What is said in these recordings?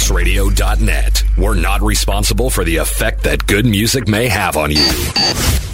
bounceradio.net. We're not responsible for the effect that good music may have on you.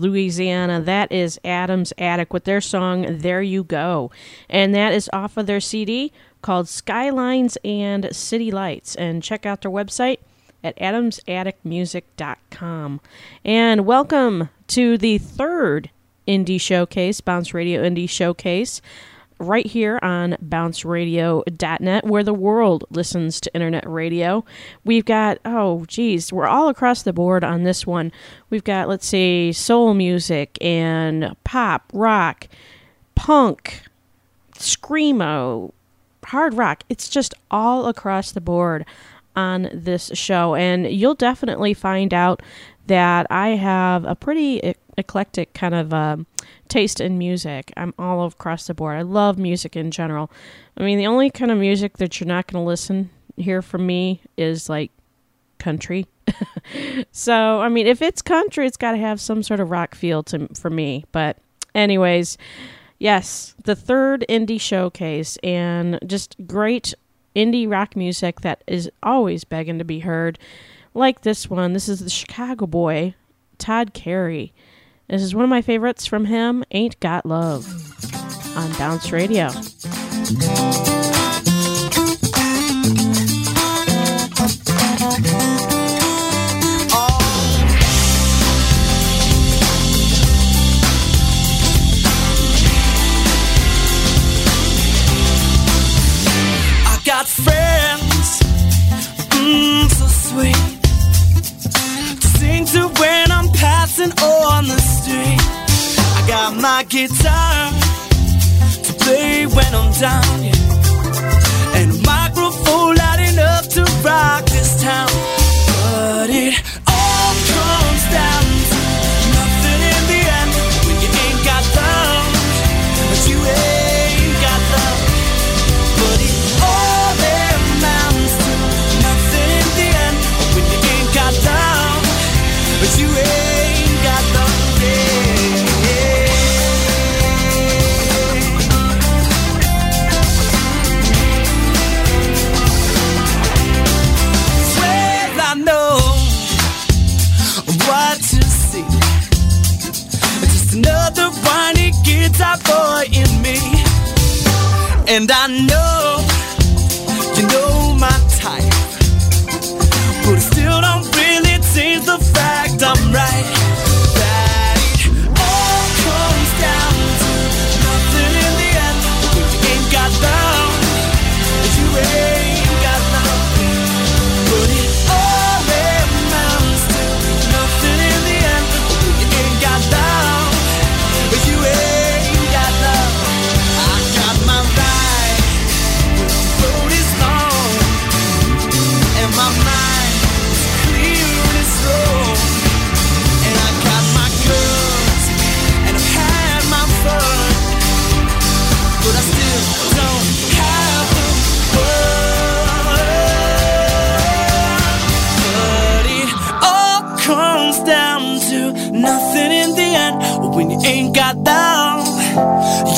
Louisiana. That is Adam's Attic with their song There You Go. And that is off of their CD called Skylines and City Lights. And check out their website at adamsatticmusic.com. And welcome to the third Indie Showcase, Bounce Radio Indie Showcase right here on bounceradio.net where the world listens to internet radio. We've got, oh, geez, we're all across the board on this one. We've got, let's see, soul music and pop, rock, punk, screamo, hard rock. It's just all across the board on this show. And you'll definitely find out that I have a pretty eclectic kind of um, taste in music. I'm all across the board. I love music in general. I mean, the only kind of music that you're not going to listen hear from me is like country. so, I mean, if it's country, it's got to have some sort of rock feel to for me. But anyways, yes, the third indie showcase and just great indie rock music that is always begging to be heard. Like this one. This is the Chicago boy, Todd Carey. This is one of my favorites from him, Ain't Got Love, on Bounce Radio. My guitar to play when I'm down, and a microphone loud enough to rock this town. But it And I know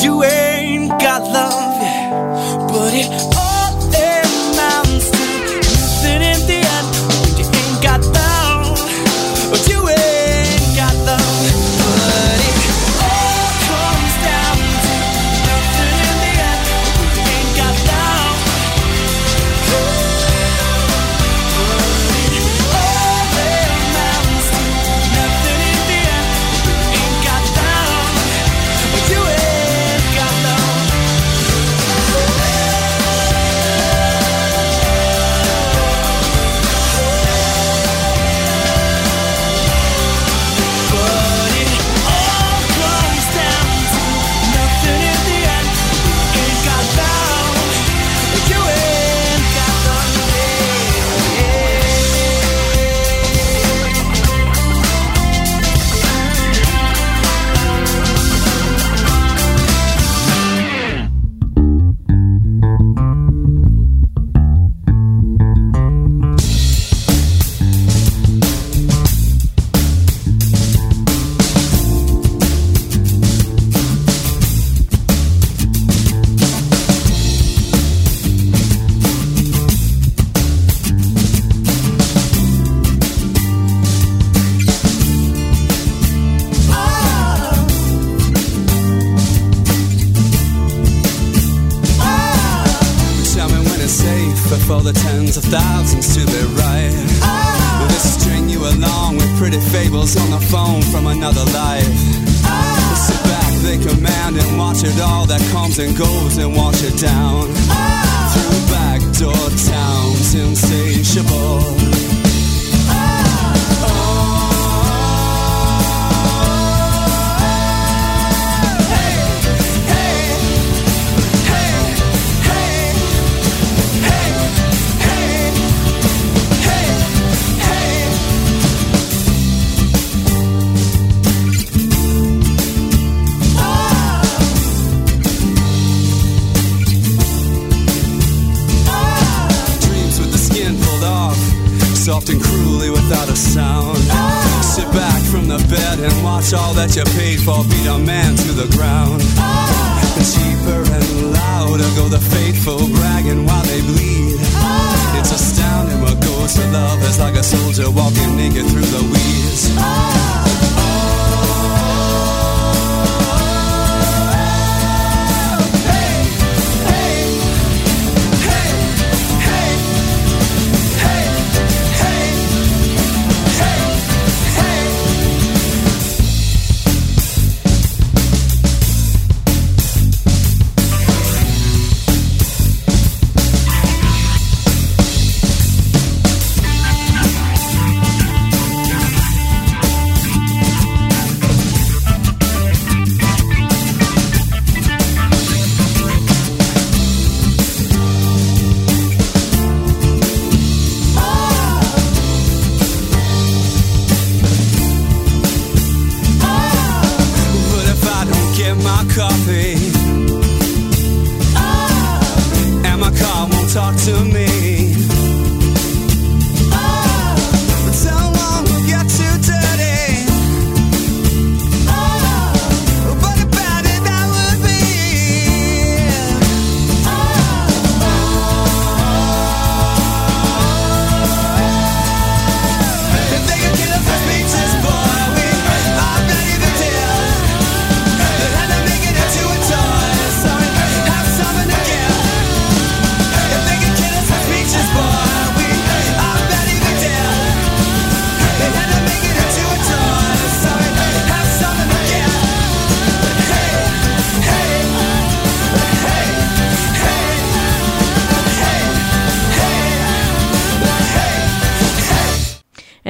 you ain't got love. But it for the tens of thousands to be right. Will this string you along with pretty fables on the phone from another life? Sit back, they command and watch it all that comes and goes and wash it down. Through backdoor towns, insatiable. Sit back from the bed and watch all that you paid for beat a man to the ground. Cheaper and louder go the faithful bragging while they bleed. It's astounding what goes to love is like a soldier walking naked through the weeds. talk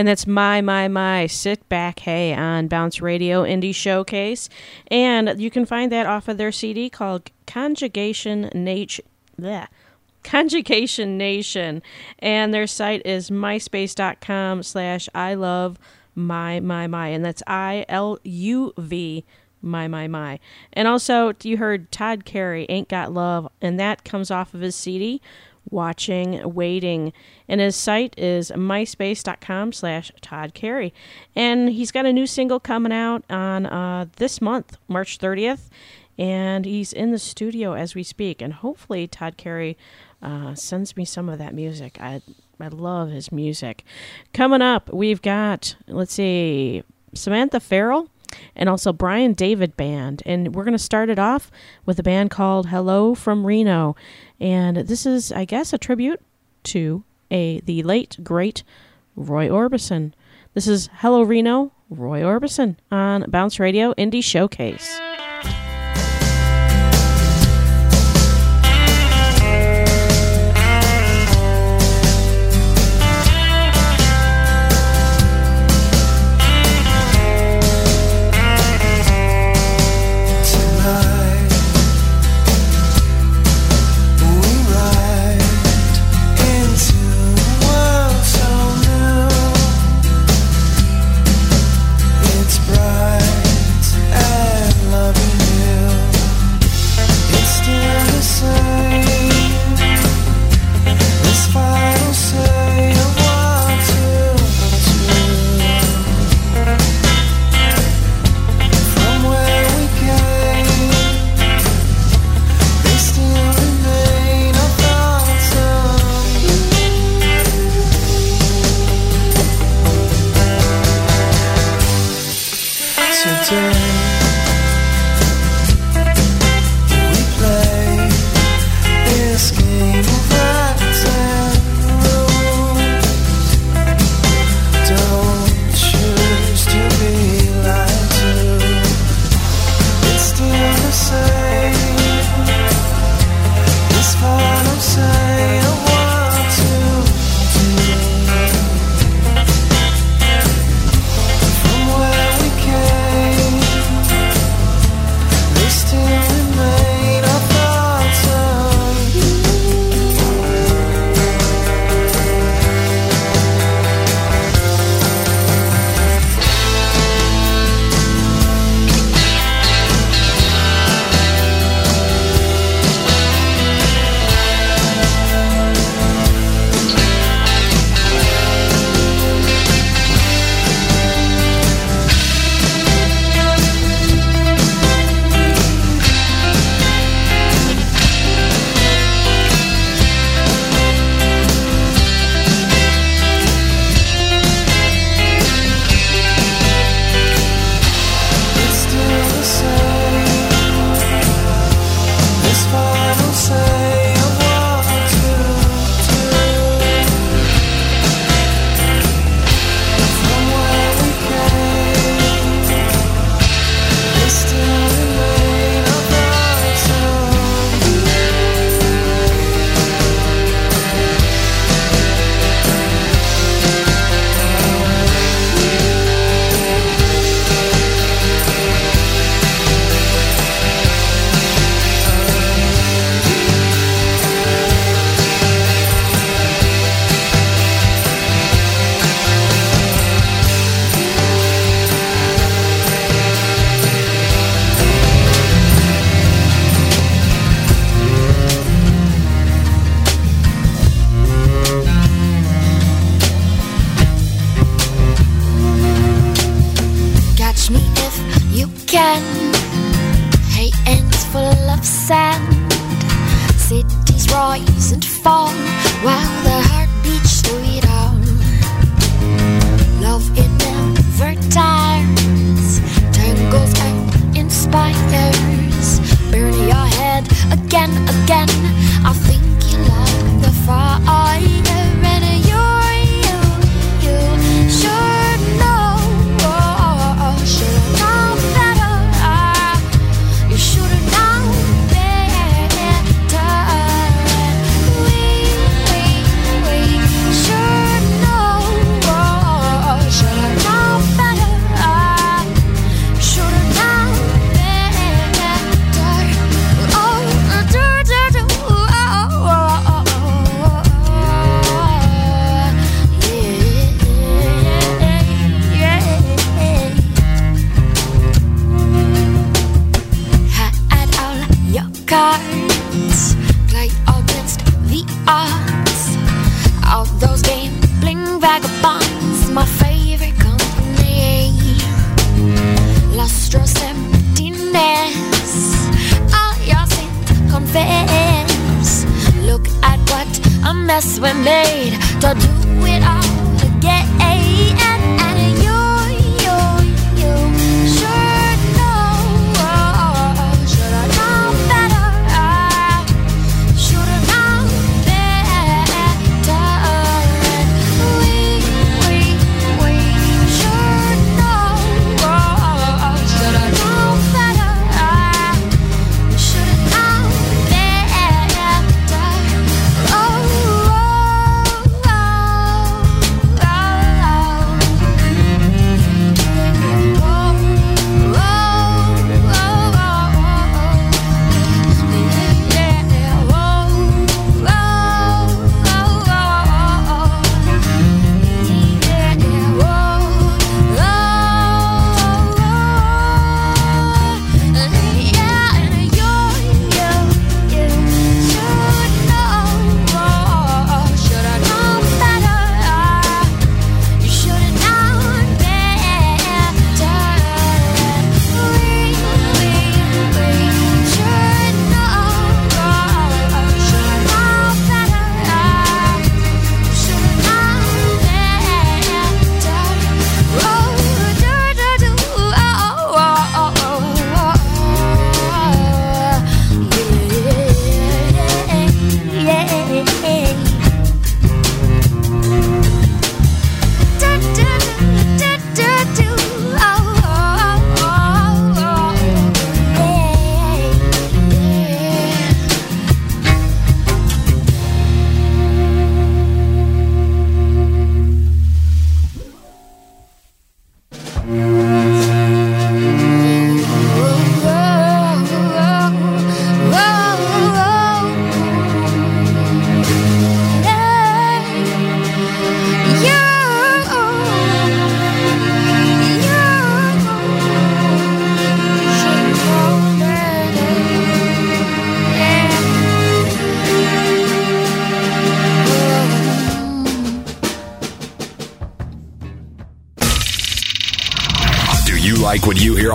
And that's My, My, My, Sit Back Hey on Bounce Radio Indie Showcase. And you can find that off of their CD called Conjugation Nation. Conjugation Nation. And their site is myspace.com slash I love my, my, my. And that's I L U V my, my, my. And also, you heard Todd Carey, Ain't Got Love, and that comes off of his CD, Watching, Waiting. And his site is myspace.com slash Todd Carey. And he's got a new single coming out on uh, this month, March 30th. And he's in the studio as we speak. And hopefully, Todd Carey uh, sends me some of that music. I, I love his music. Coming up, we've got, let's see, Samantha Farrell and also Brian David Band. And we're going to start it off with a band called Hello from Reno. And this is, I guess, a tribute to a the late, great Roy Orbison. This is Hello Reno, Roy Orbison on Bounce Radio Indie Showcase. 姐姐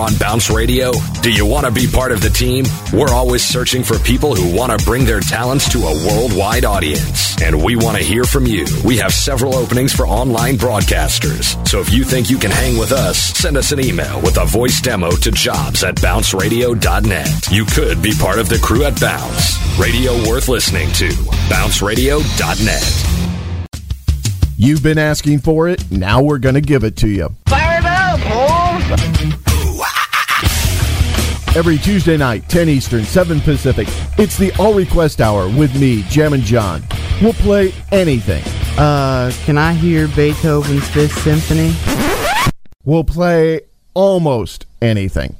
on Bounce Radio? Do you want to be part of the team? We're always searching for people who want to bring their talents to a worldwide audience. And we want to hear from you. We have several openings for online broadcasters. So if you think you can hang with us, send us an email with a voice demo to jobs at bounceradio.net. You could be part of the crew at Bounce. Radio worth listening to. Bounceradio.net. You've been asking for it. Now we're going to give it to you. Every Tuesday night, 10 Eastern, 7 Pacific, it's the All Request Hour with me, Jam and John. We'll play anything. Uh, can I hear Beethoven's Fifth Symphony? We'll play almost anything.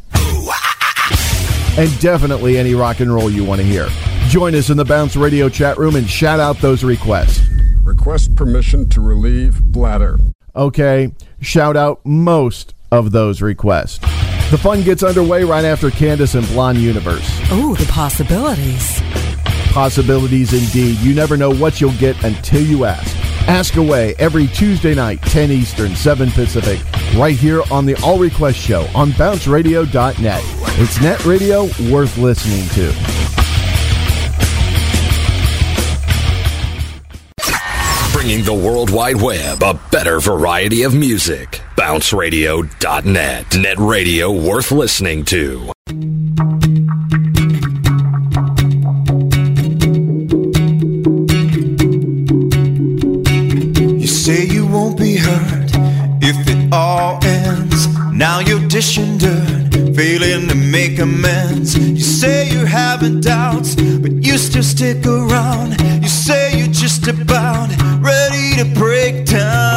And definitely any rock and roll you want to hear. Join us in the Bounce Radio chat room and shout out those requests. Request permission to relieve bladder. Okay, shout out most of those requests. The fun gets underway right after Candace and Blonde Universe. Oh, the possibilities. Possibilities indeed. You never know what you'll get until you ask. Ask away every Tuesday night, 10 Eastern, 7 Pacific, right here on the All Request Show on bounceradio.net. It's net radio worth listening to. bringing the World Wide Web a better variety of music. BounceRadio.net. Net radio worth listening to. You say you won't be hurt if it all ends. Now you're dishing dirt, failing to make amends. You say you're having doubts, but you still stick around. You say you're just about to break down.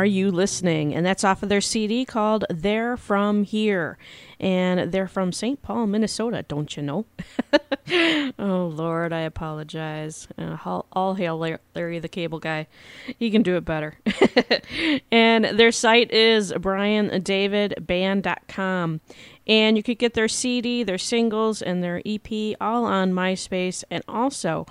Are You Listening? And that's off of their CD called They're From Here. And they're from St. Paul, Minnesota, don't you know? oh, Lord, I apologize. Uh, all, all hail Larry the Cable Guy. He can do it better. and their site is briandavidband.com. And you could get their CD, their singles, and their EP all on MySpace and also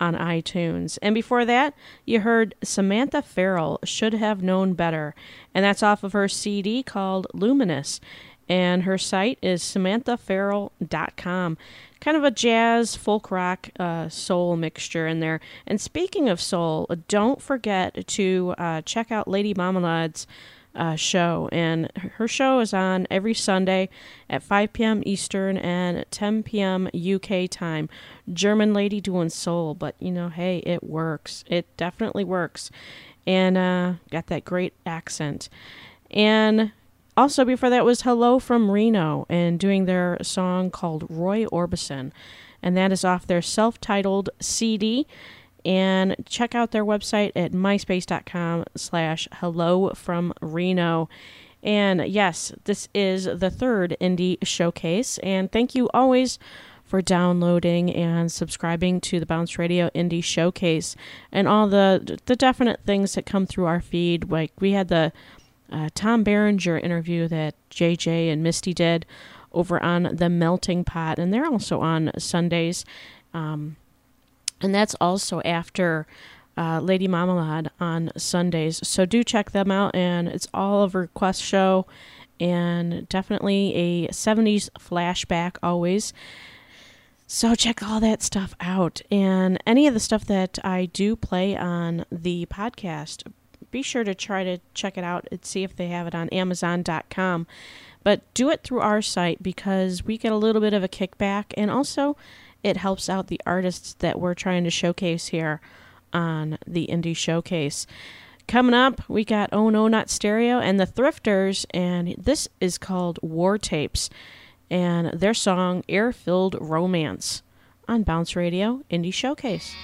on iTunes. And before that, you heard Samantha Farrell, Should Have Known Better, and that's off of her CD called Luminous. And her site is samanthafarrell.com. Kind of a jazz, folk rock, uh, soul mixture in there. And speaking of soul, don't forget to uh, check out Lady Marmalade's uh, show. And her show is on every Sunday at 5 p.m. Eastern and 10 p.m. UK time. German lady doing soul, but you know, hey, it works. It definitely works. And uh, got that great accent. And also, before that was Hello from Reno and doing their song called Roy Orbison. And that is off their self titled CD and check out their website at myspace.com slash hello from reno. And yes this is the third indie showcase. And thank you always for downloading and subscribing to the bounce radio indie showcase and all the the definite things that come through our feed. Like we had the uh, tom berenger interview that jj and misty did over on the melting pot and they're also on sundays. Um, and that's also after uh, Lady Marmalade on Sundays. So do check them out, and it's all of request show, and definitely a 70s flashback always. So check all that stuff out, and any of the stuff that I do play on the podcast. Be sure to try to check it out and see if they have it on Amazon.com. But do it through our site because we get a little bit of a kickback, and also it helps out the artists that we're trying to showcase here on the Indie Showcase. Coming up, we got Oh No Not Stereo and the Thrifters, and this is called War Tapes and their song Air Filled Romance on Bounce Radio Indie Showcase.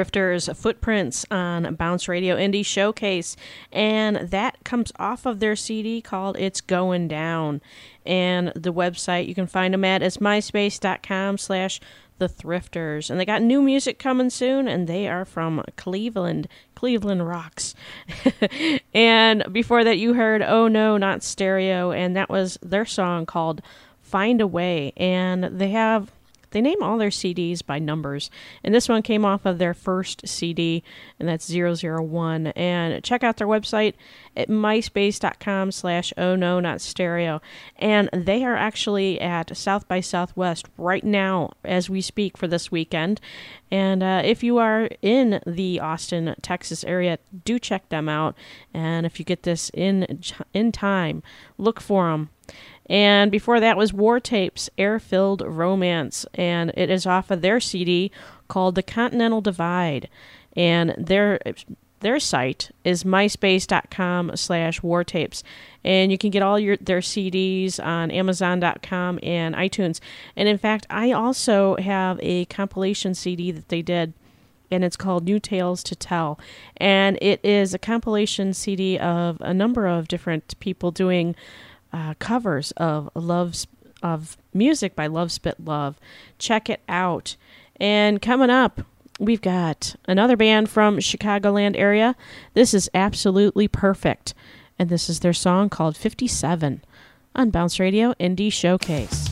The Thrifters Footprints on Bounce Radio Indie Showcase. And that comes off of their CD called It's Going Down. And the website you can find them at is myspace.com slash the Thrifters. And they got new music coming soon, and they are from Cleveland. Cleveland rocks. and before that, you heard Oh No, Not Stereo, and that was their song called Find a Way. And they have they name all their CDs by numbers, and this one came off of their first CD, and that's 001. And check out their website at myspace.com slash oh no not stereo. And they are actually at South by Southwest right now as we speak for this weekend. And uh, if you are in the Austin, Texas area, do check them out. And if you get this in in time, look for them. And before that was War Tapes, Air Filled Romance. And it is off of their CD called The Continental Divide. And their their site is myspace.com slash wartapes and you can get all your their cds on amazon.com and itunes and in fact i also have a compilation cd that they did and it's called new tales to tell and it is a compilation cd of a number of different people doing uh, covers of love's of music by Love Spit Love. Check it out. And coming up, we've got another band from Chicagoland area. This is absolutely perfect, and this is their song called 57 on Bounce Radio Indie Showcase.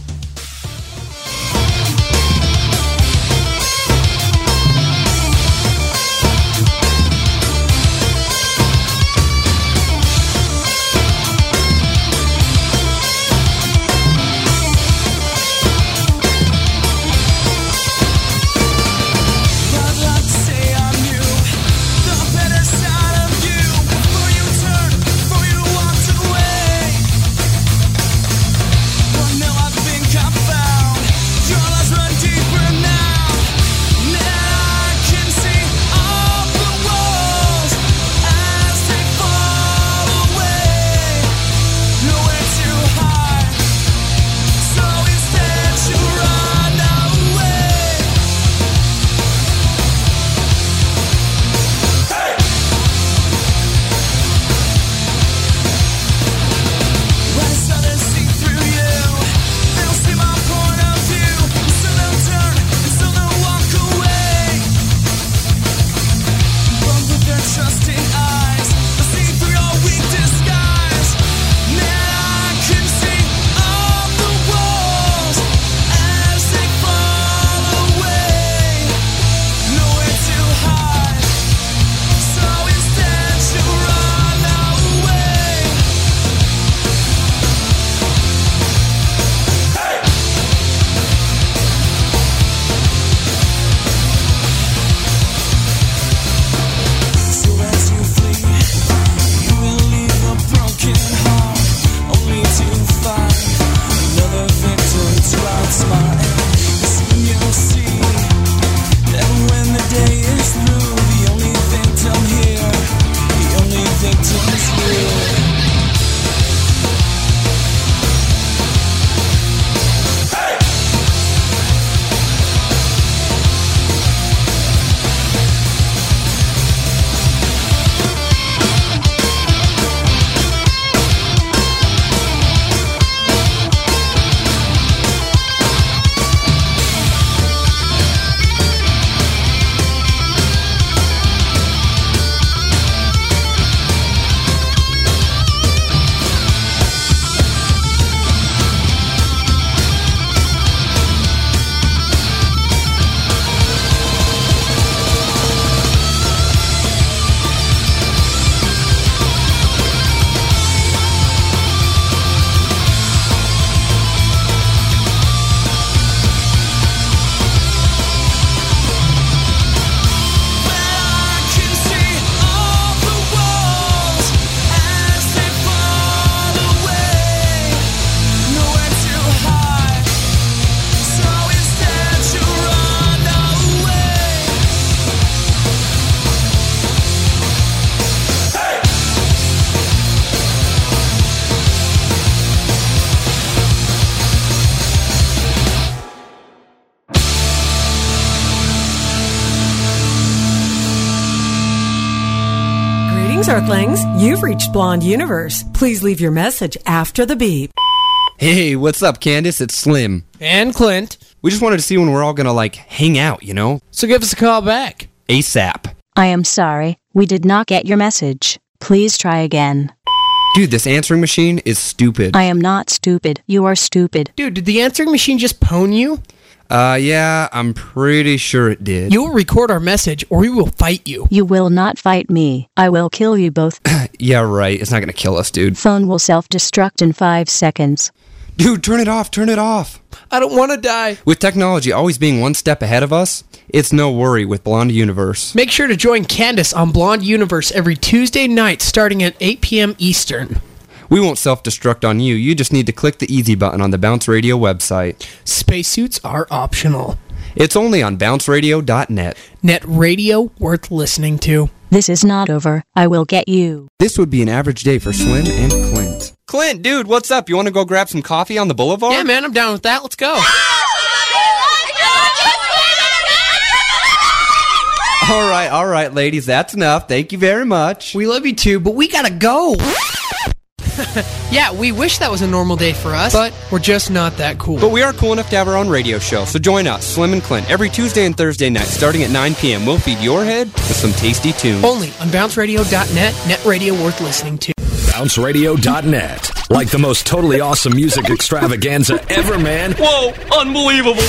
You've Blonde Universe. Please leave your message after the beep. Hey, what's up, Candace? It's Slim. And Clint. We just wanted to see when we're all gonna, like, hang out, you know? So give us a call back. ASAP. I am sorry, we did not get your message. Please try again. Dude, this answering machine is stupid. I am not stupid. You are stupid. Dude, did the answering machine just pwn you? Uh, yeah, I'm pretty sure it did. You will record our message or we will fight you. You will not fight me. I will kill you both. yeah, right. It's not gonna kill us, dude. Phone will self destruct in five seconds. Dude, turn it off, turn it off. I don't want to die. With technology always being one step ahead of us, it's no worry with Blonde Universe. Make sure to join Candace on Blonde Universe every Tuesday night starting at 8 p.m. Eastern. We won't self destruct on you. You just need to click the easy button on the Bounce Radio website. Spacesuits are optional. It's only on bounceradio.net. Net radio worth listening to. This is not over. I will get you. This would be an average day for Slim and Clint. Clint, dude, what's up? You want to go grab some coffee on the boulevard? Yeah, man, I'm down with that. Let's go. All right, all right, ladies, that's enough. Thank you very much. We love you too, but we gotta go. yeah, we wish that was a normal day for us, but we're just not that cool. But we are cool enough to have our own radio show, so join us, Slim and Clint, every Tuesday and Thursday night starting at 9 p.m. We'll feed your head with some tasty tunes. Only on bounceradio.net, net radio worth listening to. BounceRadio.net. Like the most totally awesome music extravaganza ever, man. Whoa, unbelievable.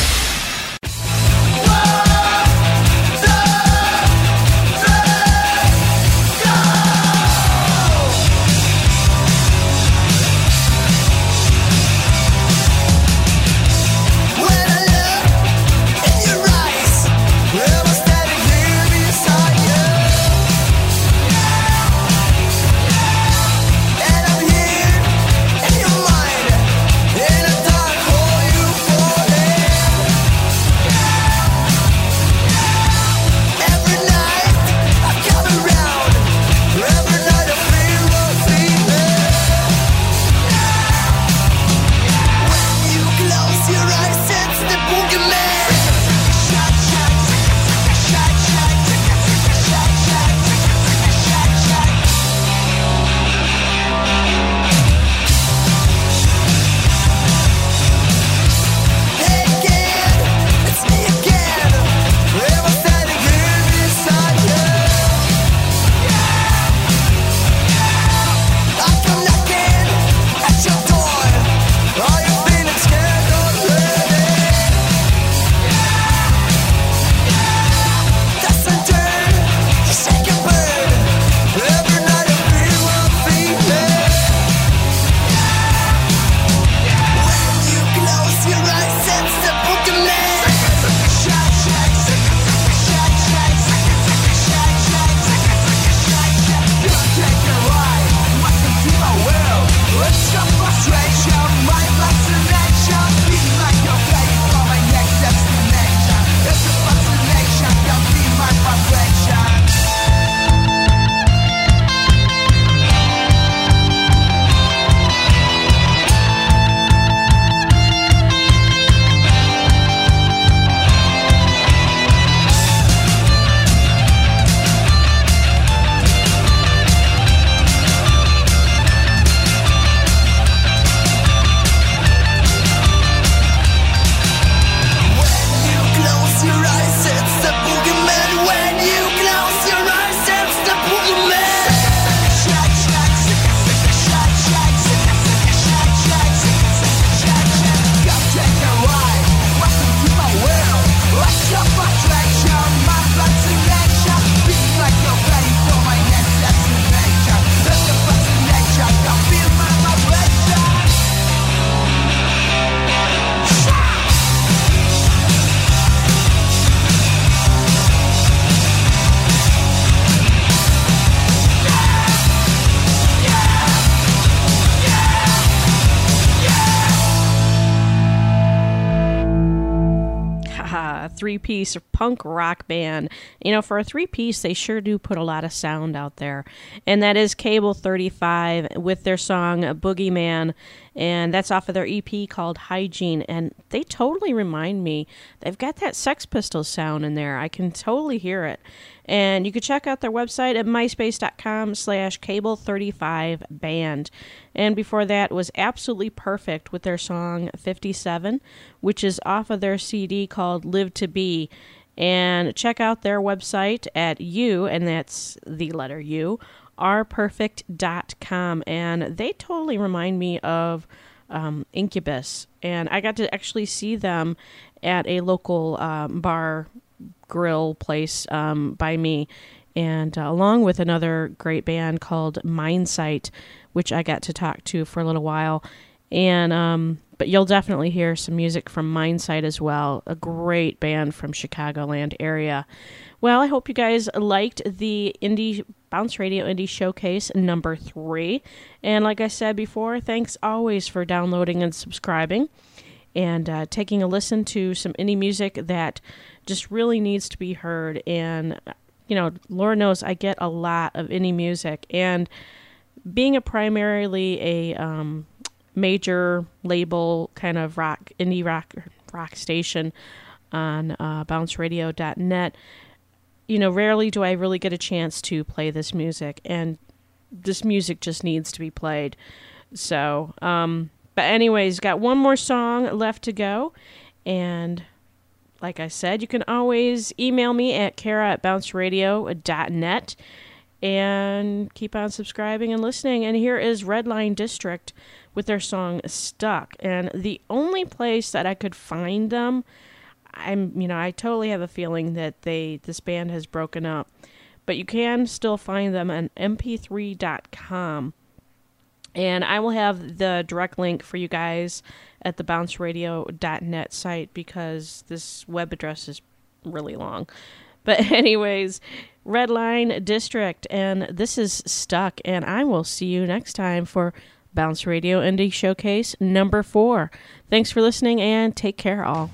Three piece punk rock band. You know, for a three piece, they sure do put a lot of sound out there. And that is Cable 35 with their song Boogeyman. and that's off of their EP called Hygiene. And they totally remind me, they've got that Sex Pistols sound in there. I can totally hear it. And you can check out their website at myspace.com slash cable35band. And before that was Absolutely Perfect with their song 57, which is off of their CD called Live to Be. And check out their website at U, and that's the letter U, rperfect.com. And they totally remind me of um, Incubus. And I got to actually see them at a local um, bar grill place um, by me. And uh, along with another great band called Mindsight, which I got to talk to for a little while. And um, but you'll definitely hear some music from Mindsight as well, a great band from Chicagoland area. Well, I hope you guys liked the Indie Bounce Radio Indie Showcase number three. And like I said before, thanks always for downloading and subscribing and uh, taking a listen to some indie music that just really needs to be heard. And, you know, Laura knows I get a lot of indie music. And being a primarily a um, major label kind of rock, indie rock, rock station on uh, bounceradio.net, you know, rarely do I really get a chance to play this music. And this music just needs to be played. So, um, but anyways, got one more song left to go. And like I said, you can always email me at kara at bounceradio.net and keep on subscribing and listening. And here is Redline District with their song Stuck. And the only place that I could find them, I'm, you know, I totally have a feeling that they, this band has broken up. But you can still find them on mp3.com. And I will have the direct link for you guys at the bounceradio.net site because this web address is really long. But, anyways, Redline District, and this is Stuck. And I will see you next time for Bounce Radio Indie Showcase number four. Thanks for listening and take care, all.